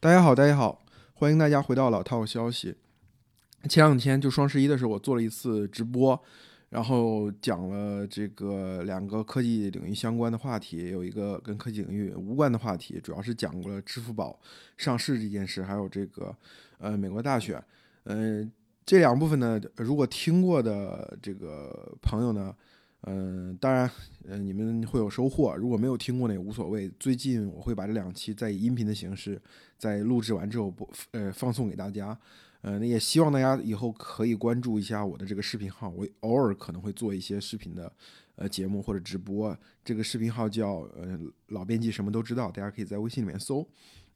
大家好，大家好，欢迎大家回到老套消息。前两天就双十一的时候，我做了一次直播，然后讲了这个两个科技领域相关的话题，有一个跟科技领域无关的话题，主要是讲过了支付宝上市这件事，还有这个呃美国大选。嗯，这两部分呢，如果听过的这个朋友呢。嗯，当然，嗯，你们会有收获。如果没有听过呢，也无所谓。最近我会把这两期在音频的形式，在录制完之后播，呃，放送给大家。呃，那也希望大家以后可以关注一下我的这个视频号，我偶尔可能会做一些视频的，呃，节目或者直播。这个视频号叫呃老编辑什么都知道，大家可以在微信里面搜。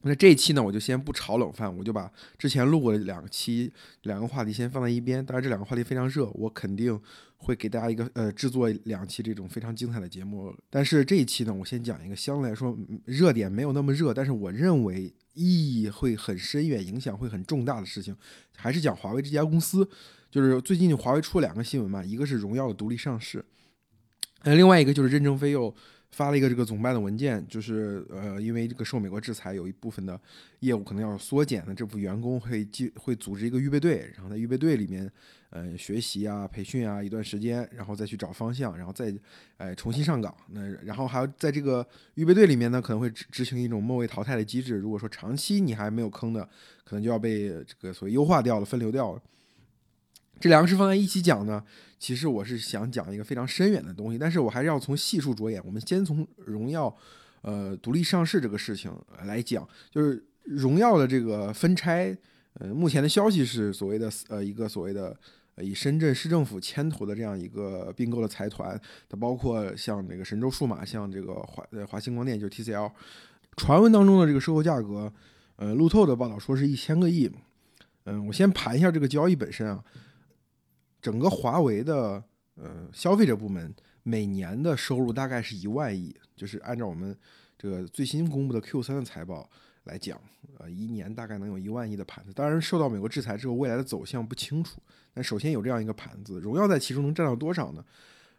那这一期呢，我就先不炒冷饭，我就把之前录过的两期两个话题先放在一边。当然，这两个话题非常热，我肯定会给大家一个呃制作两期这种非常精彩的节目。但是这一期呢，我先讲一个相对来说热点没有那么热，但是我认为意义会很深远、影响会很重大的事情，还是讲华为这家公司。就是最近华为出了两个新闻嘛，一个是荣耀的独立上市，呃，另外一个就是任正非又。发了一个这个总办的文件，就是呃，因为这个受美国制裁，有一部分的业务可能要缩减的，这部分员工会记会组织一个预备队，然后在预备队里面，呃，学习啊、培训啊一段时间，然后再去找方向，然后再哎重新上岗。那然后还要在这个预备队里面呢，可能会执执行一种末位淘汰的机制。如果说长期你还没有坑的，可能就要被这个所谓优化掉了、分流掉了。这两个事放在一起讲呢，其实我是想讲一个非常深远的东西，但是我还是要从系数着眼。我们先从荣耀，呃，独立上市这个事情来讲，就是荣耀的这个分拆，呃，目前的消息是所谓的呃一个所谓的以深圳市政府牵头的这样一个并购的财团，它包括像这个神州数码，像这个华呃华星光电，就是 TCL，传闻当中的这个收购价格，呃，路透的报道说是一千个亿，嗯，我先盘一下这个交易本身啊。整个华为的呃消费者部门每年的收入大概是一万亿，就是按照我们这个最新公布的 Q 三的财报来讲，呃，一年大概能有一万亿的盘子。当然，受到美国制裁之后，未来的走向不清楚。但首先有这样一个盘子，荣耀在其中能占到多少呢？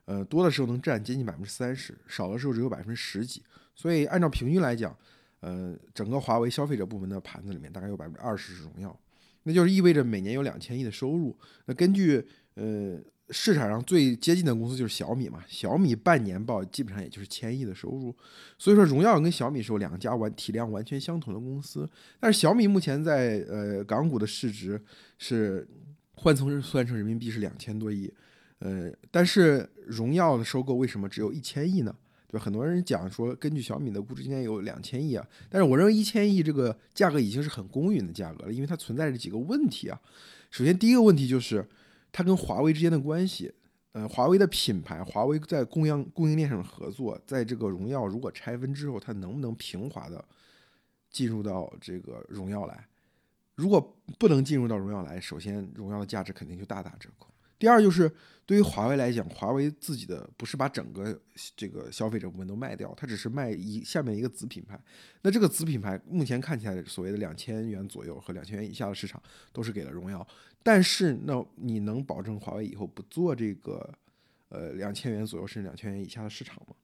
呃，多的时候能占接近百分之三十，少的时候只有百分之十几。所以按照平均来讲，呃，整个华为消费者部门的盘子里面大概有百分之二十是荣耀，那就是意味着每年有两千亿的收入。那根据呃，市场上最接近的公司就是小米嘛，小米半年报基本上也就是千亿的收入，所以说荣耀跟小米是两家完体量完全相同的公司，但是小米目前在呃港股的市值是换成算成人民币是两千多亿，呃，但是荣耀的收购为什么只有一千亿呢？就很多人讲说，根据小米的估值今年有两千亿啊，但是我认为一千亿这个价格已经是很公允的价格了，因为它存在着几个问题啊，首先第一个问题就是。它跟华为之间的关系，呃，华为的品牌，华为在供应供应链上的合作，在这个荣耀如果拆分之后，它能不能平滑的进入到这个荣耀来？如果不能进入到荣耀来，首先荣耀的价值肯定就大打折扣。第二就是，对于华为来讲，华为自己的不是把整个这个消费者部门都卖掉，它只是卖一下面一个子品牌。那这个子品牌目前看起来，所谓的两千元左右和两千元以下的市场都是给了荣耀。但是，那你能保证华为以后不做这个呃两千元左右甚至两千元以下的市场吗？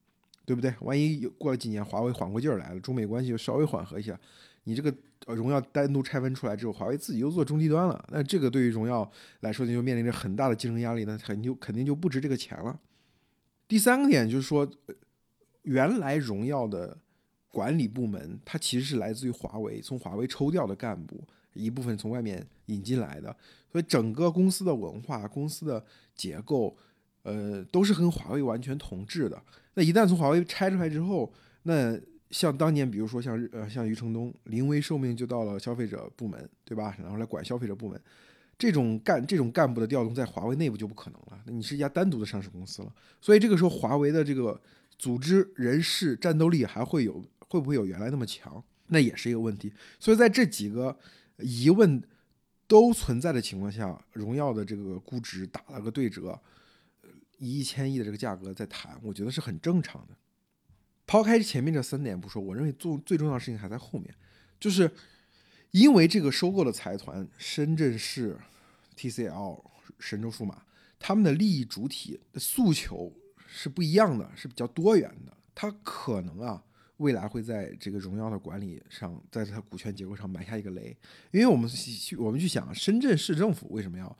对不对？万一有过了几年，华为缓过劲儿来了，中美关系又稍微缓和一下。你这个荣耀单独拆分出来之后，华为自己又做中低端了，那这个对于荣耀来说，就面临着很大的竞争压力，那肯定就肯定就不值这个钱了。第三个点就是说，原来荣耀的管理部门，它其实是来自于华为，从华为抽调的干部，一部分从外面引进来的，所以整个公司的文化、公司的结构，呃，都是跟华为完全同质的。那一旦从华为拆出来之后，那像当年，比如说像呃像余承东临危受命就到了消费者部门，对吧？然后来管消费者部门，这种干这种干部的调动在华为内部就不可能了。那你是一家单独的上市公司了，所以这个时候华为的这个组织人事战斗力还会有会不会有原来那么强？那也是一个问题。所以在这几个疑问都存在的情况下，荣耀的这个估值打了个对折，以一千亿的这个价格在谈，我觉得是很正常的。抛开前面这三点不说，我认为做最重要的事情还在后面，就是因为这个收购的财团深圳市 TCL 神州数码，他们的利益主体的诉求是不一样的，是比较多元的。他可能啊，未来会在这个荣耀的管理上，在它股权结构上埋下一个雷。因为我们去我们去想，深圳市政府为什么要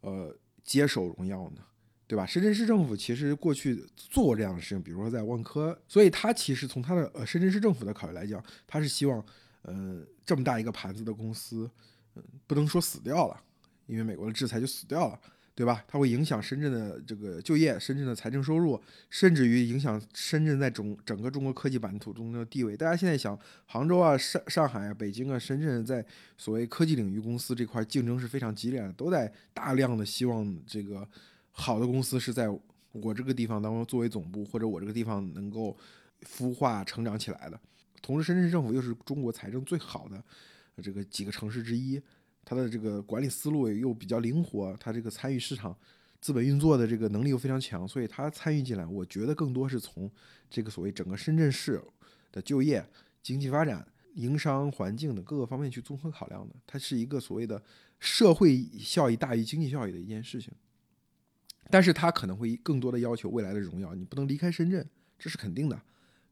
呃接手荣耀呢？对吧？深圳市政府其实过去做过这样的事情，比如说在万科，所以它其实从它的呃深圳市政府的考虑来讲，它是希望，呃，这么大一个盘子的公司，嗯，不能说死掉了，因为美国的制裁就死掉了，对吧？它会影响深圳的这个就业、深圳的财政收入，甚至于影响深圳在整整个中国科技版图中的地位。大家现在想，杭州啊、上上海啊、北京啊、深圳在所谓科技领域公司这块竞争是非常激烈的，都在大量的希望这个。好的公司是在我这个地方当中作为总部，或者我这个地方能够孵化成长起来的。同时，深圳政府又是中国财政最好的这个几个城市之一，他的这个管理思路又比较灵活，他这个参与市场资本运作的这个能力又非常强，所以他参与进来，我觉得更多是从这个所谓整个深圳市的就业、经济发展、营商环境的各个方面去综合考量的。它是一个所谓的社会效益大于经济效益的一件事情。但是他可能会更多的要求未来的荣耀，你不能离开深圳，这是肯定的，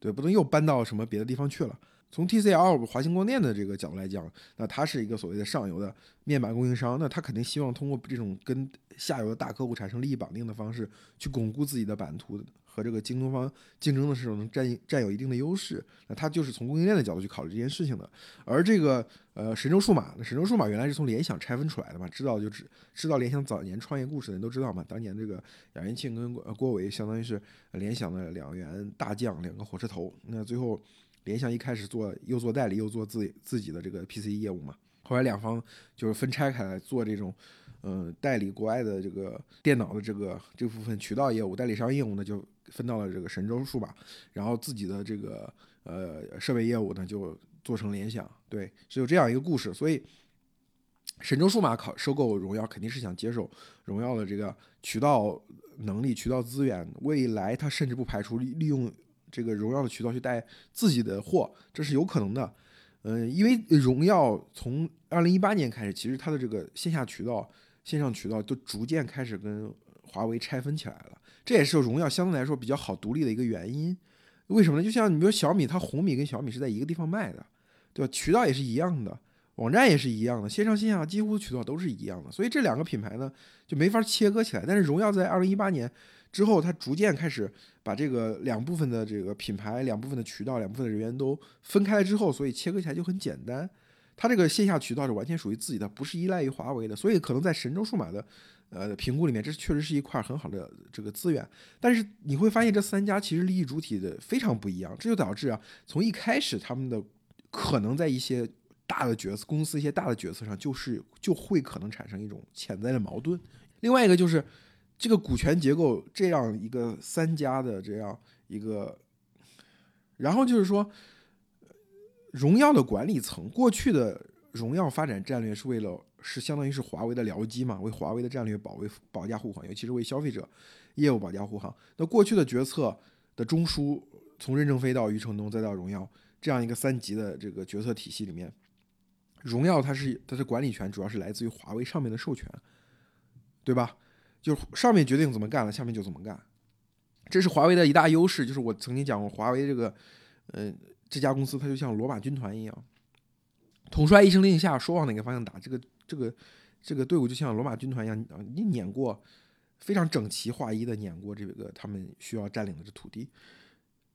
对，不能又搬到什么别的地方去了。从 TCL 华星光电的这个角度来讲，那它是一个所谓的上游的面板供应商，那他肯定希望通过这种跟下游的大客户产生利益绑定的方式，去巩固自己的版图。和这个京东方竞争的时候能占占有一定的优势，那他就是从供应链的角度去考虑这件事情的。而这个呃神州数码，那神州数码原来是从联想拆分出来的嘛，知道就知知道联想早年创业故事的人都知道嘛。当年这个杨元庆跟郭伟相当于是联想的两员大将，两个火车头。那最后联想一开始做又做代理又做自自己的这个 PC 业务嘛，后来两方就是分拆开来做这种。嗯，代理国外的这个电脑的这个这部分渠道业务，代理商业务呢就分到了这个神州数码，然后自己的这个呃设备业务呢就做成联想，对，是有这样一个故事。所以神州数码考收购荣耀，肯定是想接手荣耀的这个渠道能力、渠道资源。未来它甚至不排除利利用这个荣耀的渠道去带自己的货，这是有可能的。嗯，因为荣耀从二零一八年开始，其实它的这个线下渠道。线上渠道都逐渐开始跟华为拆分起来了，这也是荣耀相对来说比较好独立的一个原因。为什么呢？就像你比如小米，它红米跟小米是在一个地方卖的，对吧？渠道也是一样的，网站也是一样的，线上线下几乎渠道都是一样的。所以这两个品牌呢就没法切割起来。但是荣耀在二零一八年之后，它逐渐开始把这个两部分的这个品牌、两部分的渠道、两部分的人员都分开了之后，所以切割起来就很简单。它这个线下渠道是完全属于自己的，不是依赖于华为的，所以可能在神州数码的呃评估里面，这确实是一块很好的这个资源。但是你会发现这三家其实利益主体的非常不一样，这就导致啊，从一开始他们的可能在一些大的角色公司一些大的决策上，就是就会可能产生一种潜在的矛盾。另外一个就是这个股权结构这样一个三家的这样一个，然后就是说。荣耀的管理层过去的荣耀发展战略是为了是相当于是华为的僚机嘛，为华为的战略保卫保驾护航，尤其是为消费者业务保驾护航。那过去的决策的中枢，从任正非到余承东再到荣耀这样一个三级的这个决策体系里面，荣耀它是它的管理权主要是来自于华为上面的授权，对吧？就上面决定怎么干了，下面就怎么干，这是华为的一大优势。就是我曾经讲过，华为这个，嗯。这家公司它就像罗马军团一样，统帅一声令下，说往哪个方向打，这个这个这个队伍就像罗马军团一样啊，你碾过，非常整齐划一的碾过这个他们需要占领的这土地。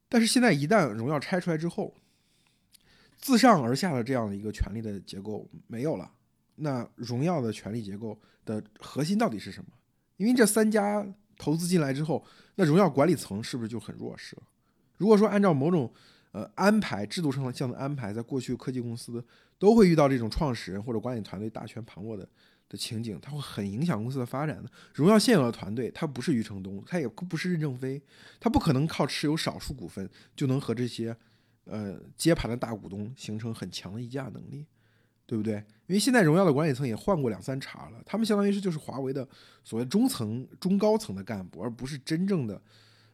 但是现在一旦荣耀拆出来之后，自上而下的这样的一个权力的结构没有了，那荣耀的权力结构的核心到底是什么？因为这三家投资进来之后，那荣耀管理层是不是就很弱势了？如果说按照某种呃，安排制度上的这样的安排，在过去科技公司都会遇到这种创始人或者管理团队大权旁落的的情景，它会很影响公司的发展的。荣耀现有的团队，它不是余承东，它也不是任正非，它不可能靠持有少数股份就能和这些呃接盘的大股东形成很强的议价能力，对不对？因为现在荣耀的管理层也换过两三茬了，他们相当于是就是华为的所谓中层、中高层的干部，而不是真正的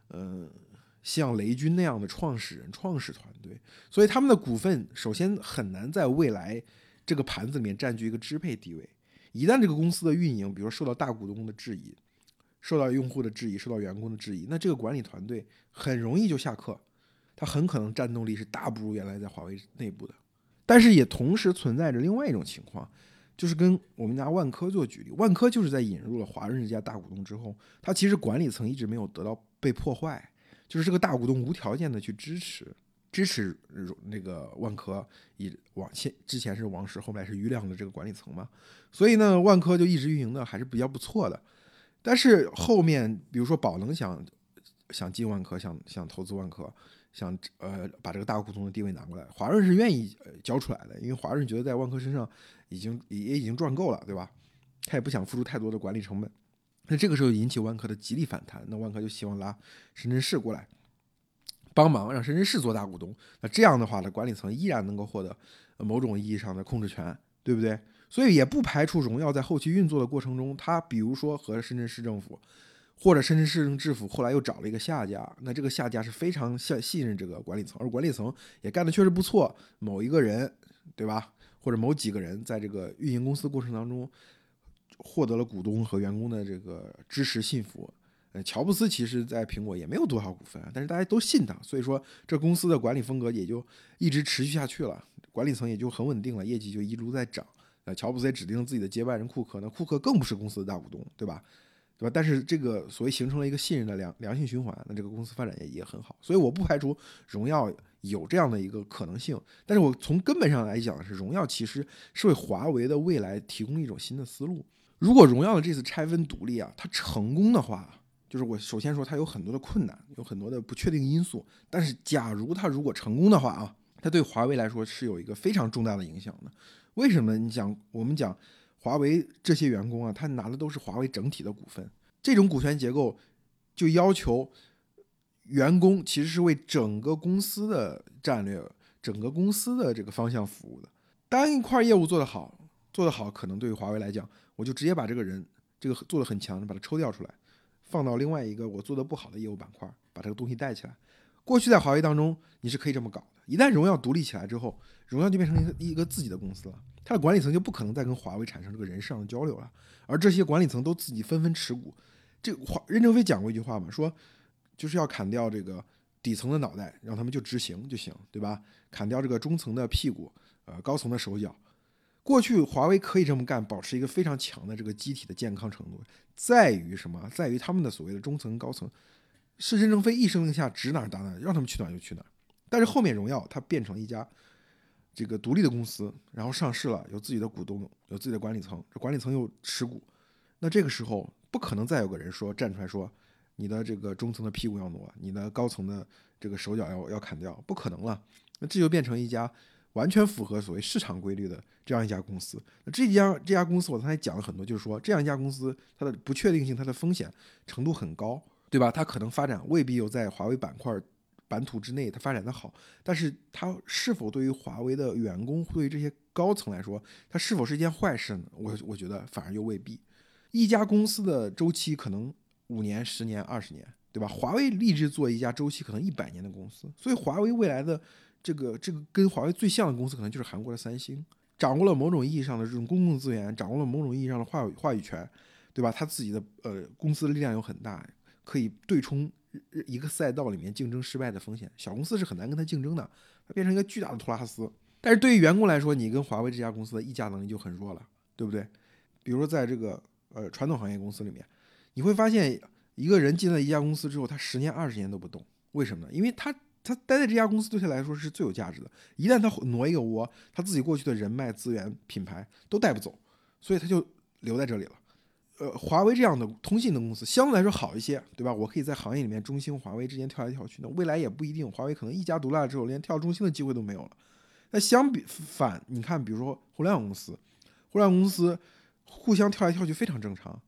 嗯。像雷军那样的创始人、创始团队，所以他们的股份首先很难在未来这个盘子里面占据一个支配地位。一旦这个公司的运营，比如受到大股东的质疑、受到用户的质疑、受到员工的质疑，那这个管理团队很容易就下课。它很可能战斗力是大不如原来在华为内部的。但是也同时存在着另外一种情况，就是跟我们拿万科做举例，万科就是在引入了华润这家大股东之后，它其实管理层一直没有得到被破坏，就是这个大股东无条件的去支持支持那个万科，以往现之前是王石，后来是余亮的这个管理层嘛，所以呢，万科就一直运营的还是比较不错的。但是后面比如说宝能想想进万科，想想投资万科。想呃把这个大股东的地位拿过来，华润是愿意呃交出来的，因为华润觉得在万科身上已经也已经赚够了，对吧？他也不想付出太多的管理成本。那这个时候引起万科的极力反弹，那万科就希望拉深圳市过来帮忙，让深圳市做大股东。那这样的话呢，管理层依然能够获得某种意义上的控制权，对不对？所以也不排除荣耀在后期运作的过程中，他比如说和深圳市政府。或者深圳市政府后来又找了一个下家，那这个下家是非常信信任这个管理层，而管理层也干的确实不错。某一个人，对吧？或者某几个人在这个运营公司过程当中，获得了股东和员工的这个支持信服。呃，乔布斯其实在苹果也没有多少股份，但是大家都信他，所以说这公司的管理风格也就一直持续下去了，管理层也就很稳定了，业绩就一路在涨。呃，乔布斯也指定自己的接班人库克，那库克更不是公司的大股东，对吧？对吧？但是这个所谓形成了一个信任的良良性循环，那这个公司发展也也很好。所以我不排除荣耀有这样的一个可能性。但是我从根本上来讲是，荣耀其实是为华为的未来提供一种新的思路。如果荣耀的这次拆分独立啊，它成功的话，就是我首先说它有很多的困难，有很多的不确定因素。但是假如它如果成功的话啊，它对华为来说是有一个非常重大的影响的。为什么？你讲我们讲。华为这些员工啊，他拿的都是华为整体的股份。这种股权结构就要求员工其实是为整个公司的战略、整个公司的这个方向服务的。单一块业务做得好，做得好，可能对于华为来讲，我就直接把这个人这个做的很强把它抽调出来，放到另外一个我做的不好的业务板块，把这个东西带起来。过去在华为当中，你是可以这么搞。一旦荣耀独立起来之后，荣耀就变成一个一个自己的公司了，它的管理层就不可能再跟华为产生这个人事上的交流了。而这些管理层都自己纷纷持股。这华任正非讲过一句话嘛，说就是要砍掉这个底层的脑袋，让他们就执行就行，对吧？砍掉这个中层的屁股，呃，高层的手脚。过去华为可以这么干，保持一个非常强的这个机体的健康程度，在于什么？在于他们的所谓的中层高层。是任正非一声令下，指哪打哪，让他们去哪就去哪。但是后面荣耀它变成一家这个独立的公司，然后上市了，有自己的股东，有自己的管理层，这管理层又持股。那这个时候不可能再有个人说站出来说，你的这个中层的屁股要挪，你的高层的这个手脚要要砍掉，不可能了。那这就变成一家完全符合所谓市场规律的这样一家公司。那这家这家公司我刚才讲了很多，就是说这样一家公司它的不确定性、它的风险程度很高。对吧？它可能发展未必有在华为板块版图之内，它发展的好，但是它是否对于华为的员工，对于这些高层来说，它是否是一件坏事呢？我我觉得反而又未必。一家公司的周期可能五年、十年、二十年，对吧？华为立志做一家周期可能一百年的公司，所以华为未来的这个这个跟华为最像的公司，可能就是韩国的三星，掌握了某种意义上的这种公共资源，掌握了某种意义上的话语话语权，对吧？他自己的呃公司的力量又很大。可以对冲一个赛道里面竞争失败的风险，小公司是很难跟他竞争的，它变成一个巨大的托拉斯。但是对于员工来说，你跟华为这家公司的议价能力就很弱了，对不对？比如说在这个呃传统行业公司里面，你会发现一个人进了一家公司之后，他十年二十年都不动，为什么呢？因为他他待在这家公司对他来说是最有价值的，一旦他挪一个窝，他自己过去的人脉资源品牌都带不走，所以他就留在这里了。呃，华为这样的通信的公司相对来说好一些，对吧？我可以在行业里面中兴、华为之间跳来跳去。那未来也不一定，华为可能一家独大之后，连跳中兴的机会都没有了。那相比反，你看，比如说互联网公司，互联网公司互相跳来跳去非常正常。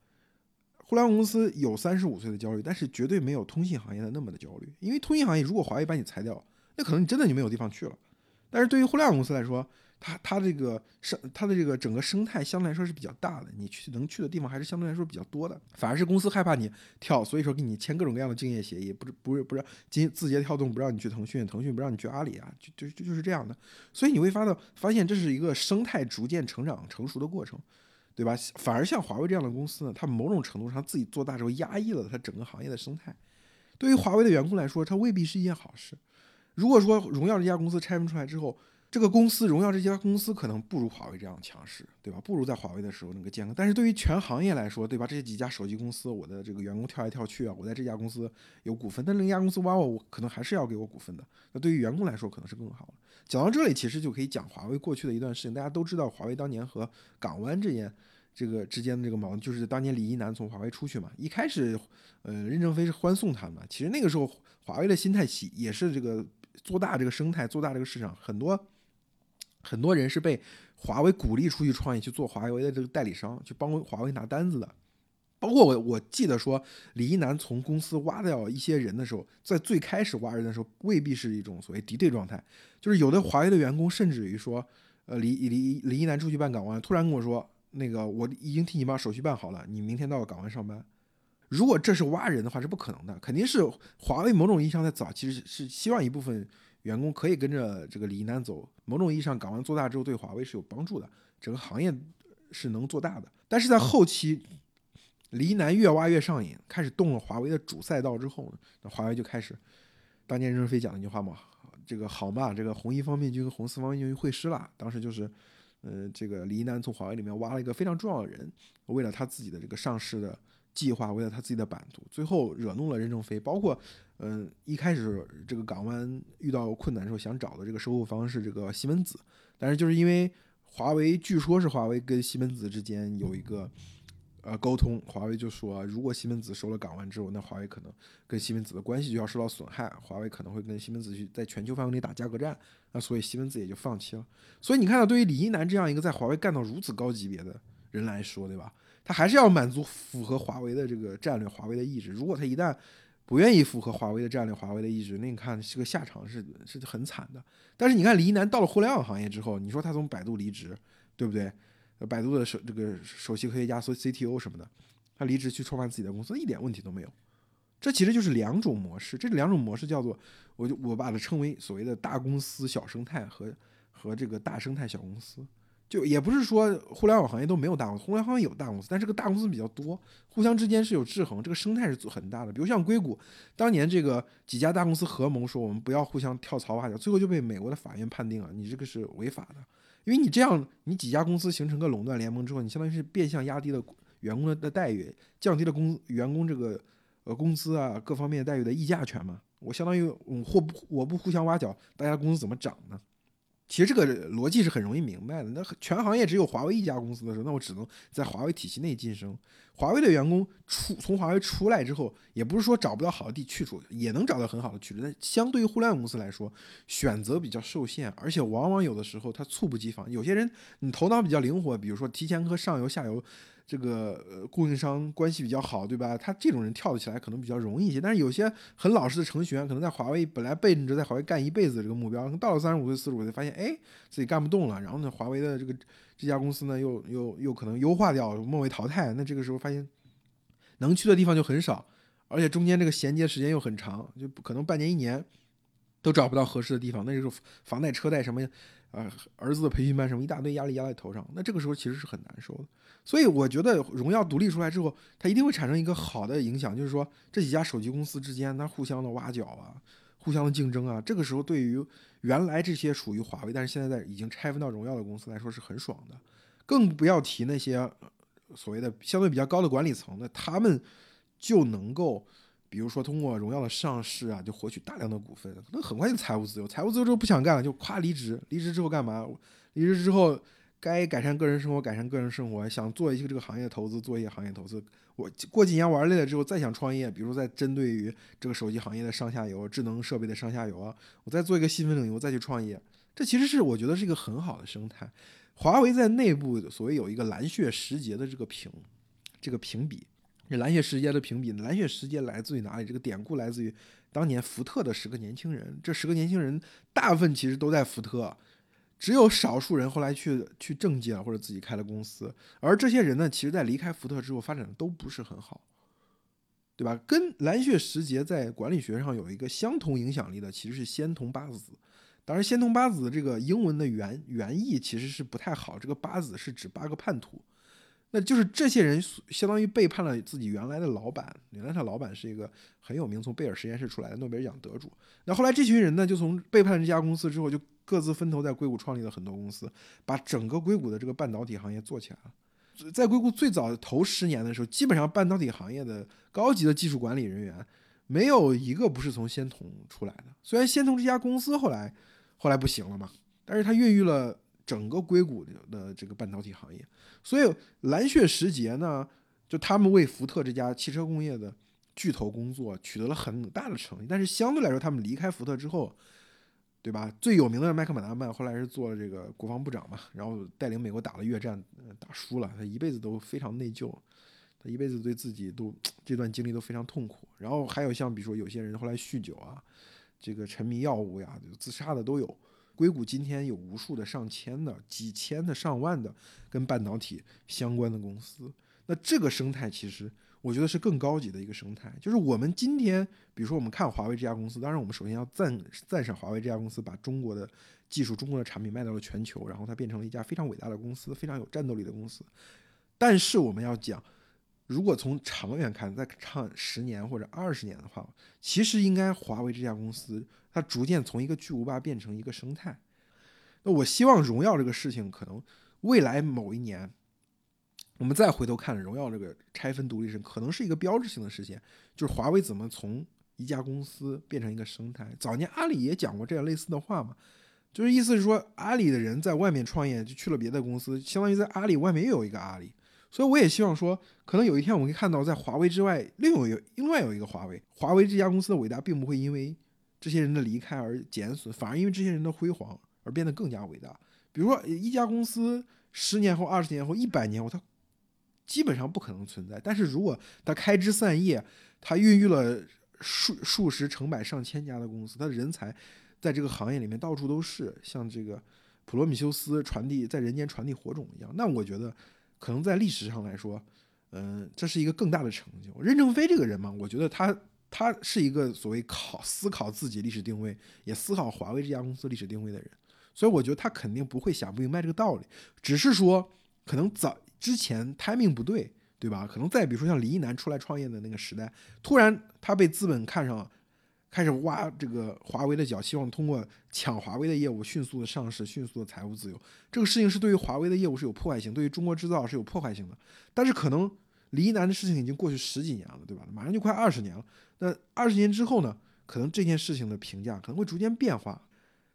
互联网公司有三十五岁的焦虑，但是绝对没有通信行业的那么的焦虑。因为通信行业如果华为把你裁掉，那可能你真的就没有地方去了。但是对于互联网公司来说，它它这个生它的这个整个生态相对来说是比较大的，你去能去的地方还是相对来说比较多的。反而是公司害怕你跳，所以说给你签各种各样的竞业协议，不是不是不是，今字节跳动不让你去腾讯，腾讯不让你去阿里啊，就就就就是这样的。所以你会发到发现这是一个生态逐渐成长成熟的过程，对吧？反而像华为这样的公司呢，它某种程度上自己做大之后压抑了它整个行业的生态。对于华为的员工来说，它未必是一件好事。如果说荣耀这家公司拆分出来之后，这个公司荣耀这家公司可能不如华为这样强势，对吧？不如在华为的时候那个健康。但是对于全行业来说，对吧？这几家手机公司，我的这个员工跳来跳去啊，我在这家公司有股份，但另一家公司挖我，我可能还是要给我股份的。那对于员工来说，可能是更好。讲到这里，其实就可以讲华为过去的一段事情。大家都知道，华为当年和港湾这件这个之间的这个矛盾，就是当年李一男从华为出去嘛。一开始，呃，任正非是欢送他嘛。其实那个时候，华为的心态起也是这个做大这个生态，做大这个市场，很多。很多人是被华为鼓励出去创业，去做华为的这个代理商，去帮华为拿单子的。包括我，我记得说李一男从公司挖掉一些人的时候，在最开始挖人的时候，未必是一种所谓敌对状态，就是有的华为的员工甚至于说，呃，李李李一男出去办港湾，突然跟我说，那个我已经替你把手续办好了，你明天到港湾上班。如果这是挖人的话，是不可能的，肯定是华为某种意义上在早期是是希望一部分。员工可以跟着这个李一男走，某种意义上，港湾做大之后对华为是有帮助的，整个行业是能做大的。但是在后期，李一男越挖越上瘾，开始动了华为的主赛道之后，那华为就开始，当年任正非讲了一句话嘛，这个好嘛，这个红一方面军和、红四方面军会师了。当时就是，呃，这个李一男从华为里面挖了一个非常重要的人，为了他自己的这个上市的。计划为了他自己的版图，最后惹怒了任正非。包括，嗯，一开始这个港湾遇到困难的时候，想找的这个收购方是这个西门子，但是就是因为华为，据说是华为跟西门子之间有一个呃沟通，华为就说，如果西门子收了港湾之后，那华为可能跟西门子的关系就要受到损害，华为可能会跟西门子去在全球范围内打价格战，那所以西门子也就放弃了。所以你看到，对于李一男这样一个在华为干到如此高级别的人来说，对吧？他还是要满足符合华为的这个战略，华为的意志。如果他一旦不愿意符合华为的战略，华为的意志，那你看这个下场是是很惨的。但是你看李一男到了互联网行业之后，你说他从百度离职，对不对？百度的首这个首席科学家、所 CTO 什么的，他离职去创办自己的公司，一点问题都没有。这其实就是两种模式，这两种模式叫做，我就我把它称为所谓的大公司小生态和和这个大生态小公司。就也不是说互联网行业都没有大公司，互联网行业有大公司，但这个大公司比较多，互相之间是有制衡，这个生态是很大的。比如像硅谷，当年这个几家大公司合谋，说我们不要互相跳槽挖角，最后就被美国的法院判定了，你这个是违法的，因为你这样，你几家公司形成个垄断联盟之后，你相当于是变相压低了员工的的待遇，降低了工员工这个呃工资啊各方面待遇的议价权嘛。我相当于我或不我不互相挖角，大家工资怎么涨呢？其实这个逻辑是很容易明白的。那全行业只有华为一家公司的时候，那我只能在华为体系内晋升。华为的员工出从华为出来之后，也不是说找不到好的地去处，也能找到很好的去处。但相对于互联网公司来说，选择比较受限，而且往往有的时候他猝不及防。有些人你头脑比较灵活，比如说提前和上游、下游。这个呃供应商关系比较好，对吧？他这种人跳得起来可能比较容易一些。但是有些很老实的程序员，可能在华为本来背着在华为干一辈子这个目标，到了三十五岁、四十五岁，发现哎自己干不动了。然后呢，华为的这个这家公司呢，又又又可能优化掉，末位淘汰。那这个时候发现能去的地方就很少，而且中间这个衔接时间又很长，就可能半年一年都找不到合适的地方。那时候房贷车贷什么，呃儿子的培训班什么一大堆压力压在头上，那这个时候其实是很难受的。所以我觉得荣耀独立出来之后，它一定会产生一个好的影响，就是说这几家手机公司之间它互相的挖角啊，互相的竞争啊。这个时候对于原来这些属于华为，但是现在在已经拆分到荣耀的公司来说是很爽的。更不要提那些所谓的相对比较高的管理层，那他们就能够，比如说通过荣耀的上市啊，就获取大量的股份，可能很快就财务自由。财务自由之后不想干了，就夸离职。离职之后干嘛？离职之后。该改善个人生活，改善个人生活。想做一些这个行业投资，做一些行业投资。我过几年玩累了之后，再想创业，比如在针对于这个手机行业的上下游、智能设备的上下游啊，我再做一个细分领域，我再去创业。这其实是我觉得是一个很好的生态。华为在内部所谓有一个蓝血时节的这个评，这个评比，这蓝血时节的评比，蓝血时节来自于哪里？这个典故来自于当年福特的十个年轻人。这十个年轻人大部分其实都在福特。只有少数人后来去去政界或者自己开了公司，而这些人呢，其实在离开福特之后发展的都不是很好，对吧？跟蓝血时节在管理学上有一个相同影响力的，其实是仙童八子。当然，仙童八子这个英文的原原意其实是不太好，这个八子是指八个叛徒。那就是这些人相当于背叛了自己原来的老板，原来他老板是一个很有名，从贝尔实验室出来的诺贝尔奖得主。那后来这群人呢，就从背叛这家公司之后，就各自分头在硅谷创立了很多公司，把整个硅谷的这个半导体行业做起来了。在硅谷最早头十年的时候，基本上半导体行业的高级的技术管理人员没有一个不是从仙童出来的。虽然仙童这家公司后来后来不行了嘛，但是它孕育了。整个硅谷的这个半导体行业，所以蓝血时节呢，就他们为福特这家汽车工业的巨头工作，取得了很大的成绩。但是相对来说，他们离开福特之后，对吧？最有名的麦克马纳曼后来是做了这个国防部长嘛，然后带领美国打了越战，打输了，他一辈子都非常内疚，他一辈子对自己都这段经历都非常痛苦。然后还有像比如说有些人后来酗酒啊，这个沉迷药物呀，自杀的都有。硅谷今天有无数的上千的、几千的、上万的跟半导体相关的公司，那这个生态其实我觉得是更高级的一个生态。就是我们今天，比如说我们看华为这家公司，当然我们首先要赞赞赏华为这家公司把中国的技术、中国的产品卖到了全球，然后它变成了一家非常伟大的公司，非常有战斗力的公司。但是我们要讲，如果从长远看，再看十年或者二十年的话，其实应该华为这家公司。它逐渐从一个巨无霸变成一个生态。那我希望荣耀这个事情，可能未来某一年，我们再回头看荣耀这个拆分独立性，可能是一个标志性的事件，就是华为怎么从一家公司变成一个生态。早年阿里也讲过这样类似的话嘛，就是意思是说，阿里的人在外面创业就去了别的公司，相当于在阿里外面又有一个阿里。所以我也希望说，可能有一天我们会看到，在华为之外，另有一另外有一个华为。华为这家公司的伟大，并不会因为。这些人的离开而减损，反而因为这些人的辉煌而变得更加伟大。比如说，一家公司十年后、二十年后、一百年后，它基本上不可能存在。但是如果它开枝散叶，它孕育了数数十、成百上千家的公司，它的人才在这个行业里面到处都是，像这个普罗米修斯传递在人间传递火种一样。那我觉得，可能在历史上来说，嗯，这是一个更大的成就。任正非这个人嘛，我觉得他。他是一个所谓考思考自己历史定位，也思考华为这家公司历史定位的人，所以我觉得他肯定不会想不明白这个道理，只是说可能早之前 timing 不对，对吧？可能再比如说像李一男出来创业的那个时代，突然他被资本看上了，开始挖这个华为的脚，希望通过抢华为的业务迅速的上市，迅速的财务自由，这个事情是对于华为的业务是有破坏性，对于中国制造是有破坏性的，但是可能。李一男的事情已经过去十几年了，对吧？马上就快二十年了。那二十年之后呢？可能这件事情的评价可能会逐渐变化。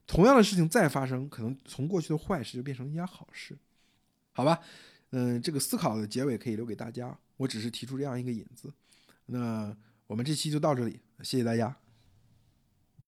同样的事情再发生，可能从过去的坏事就变成一件好事，好吧？嗯，这个思考的结尾可以留给大家。我只是提出这样一个引子。那我们这期就到这里，谢谢大家。